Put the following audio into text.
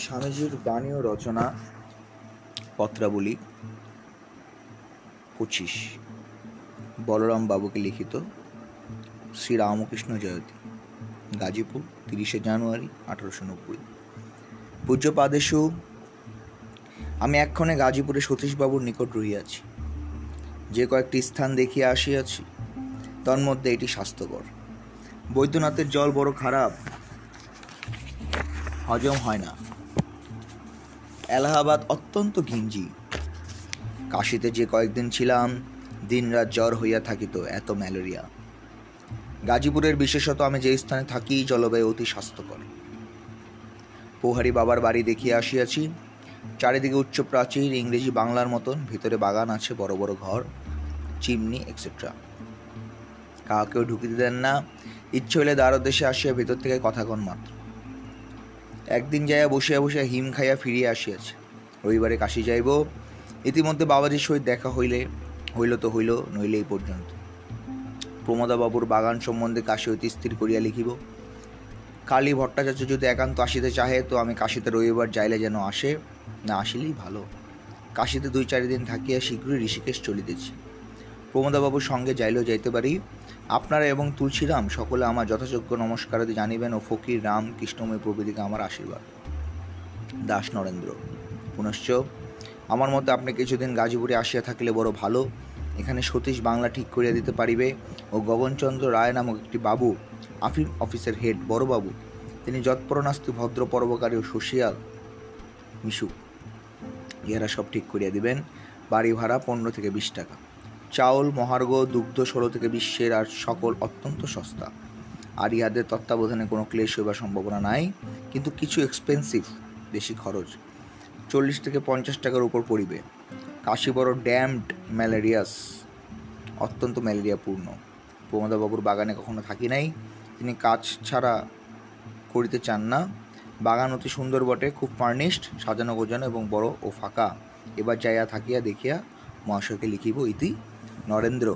স্বামীজির বাণী ও রচনা পত্রাবলী পঁচিশ। বলরাম বাবুকে লিখিত শ্রী রামকৃষ্ণ জয়তী গাজীপুর, তিরিশে জানুয়ারি, আঠারোশো নব্বই। পূজ্যপাদেশু, আমি এক্ষণে গাজীপুরে সতীশবাবুর নিকট রহিয়াছি। যে কয়েকটি স্থান দেখিয়া আসিয়াছি, তন্মধ্যে এটি স্বাস্থ্যকর। বৈদ্যনাথের জল বড় খারাপ, হজম হয় না। এলাহাবাদ অত্যন্ত ঘিঞ্জি। কাশিতে যে কয়েকদিন ছিলাম, দিনরাত জ্বর হইয়া থাকিত, এত ম্যালেরিয়া। গাজীপুরের বিশেষত আমি যে স্থানে থাকি, জলবায়ু অতি স্বাস্থ্যকর। পোহারি বাবার বাড়ি দেখিয়া আসিয়াছি। চারিদিকে উচ্চ প্রাচীর, ইংরেজি বাংলার মতন, ভিতরে বাগান আছে, বড় বড় ঘর, চিমনি এক্সেট্রা কাউকেও ঢুকিতে দেন না। ইচ্ছে হইলে দ্বারদেশে আসিয়া ভিতর থেকে কথা কন মাত্র। একদিন যাইয়া বসিয়া বসিয়া হিম খাইয়া ফিরিয়া আসিয়াছে। রবিবারে কাশি যাইব। ইতিমধ্যে বাবাজির সহিত দেখা হইলে, হইল তো হইল, নইলে এই পর্যন্ত। প্রমোদাবাবুর বাগান সম্বন্ধে কাশি অতি স্থির করিয়া লিখিব। কালী ভট্টাচার্য যদি একান্ত আসিতে চাহে, তো আমি কাশিতে রবিবার যাইলে যেন আসে, না আসিলেই ভালো। কাশিতে দুই চারি দিন থাকিয়া শীঘ্রই ঋষিকেশ চলিতেছি। প্রমোদাবাবুর সঙ্গে যাইলেও যাইতে পারি। আপনারা এবং তুলসীরাম সকলে আমার যথাযোগ্য নমস্কারাদি জানিবেন ও ফকির রাম কৃষ্ণময় প্রভৃতিকে আমার আশীর্বাদ। দাস নরেন্দ্র, পুনশ্চ আমার মতে আপনি কিছুদিন গাজীপুরে আসিয়া থাকিলে বড় ভালো। এখানে সতীশ বাংলা ঠিক করিয়া দিতে পারিবে ও গগনচন্দ্র রায় নামক একটি বাবু, আফিম অফিসের হেড, বড় বাবু। তিনি যৎপরণাস্তি ভদ্র পরোপকারী ও সোশিয়াল মিশু ইহারা সব ঠিক করিয়া দিবেন। বাড়ি ভাড়া পনেরো থেকে বিশ টাকা। চাউল, মহার্ঘ, দুগ্ধ ষোলো থেকে বিশ্বের আর সকল অত্যন্ত সস্তা। আর ইহাদের তত্ত্বাবধানে কোনো ক্লেশ হইবার সম্ভাবনা নাই, কিন্তু কিছু এক্সপেন্সিভ বেশি খরচ। চল্লিশ থেকে পঞ্চাশ টাকার উপর পড়িবে। কাশি বড় ড্যামড ম্যালেরিয়াস অত্যন্ত ম্যালেরিয়াপূর্ণ প্রমোদাবাবুর বাগানে কখনো থাকি নাই, তিনি কাজ ছাড়া করিতে চান না। বাগান অতি সুন্দর বটে, খুব ফার্নিশড, সাজানো গোজানো এবং বড় ও ফাঁকা। এবার যাইয়া থাকিয়া দেখিয়া মহাশয়কে লিখিব ইতি নরেন্দ্র।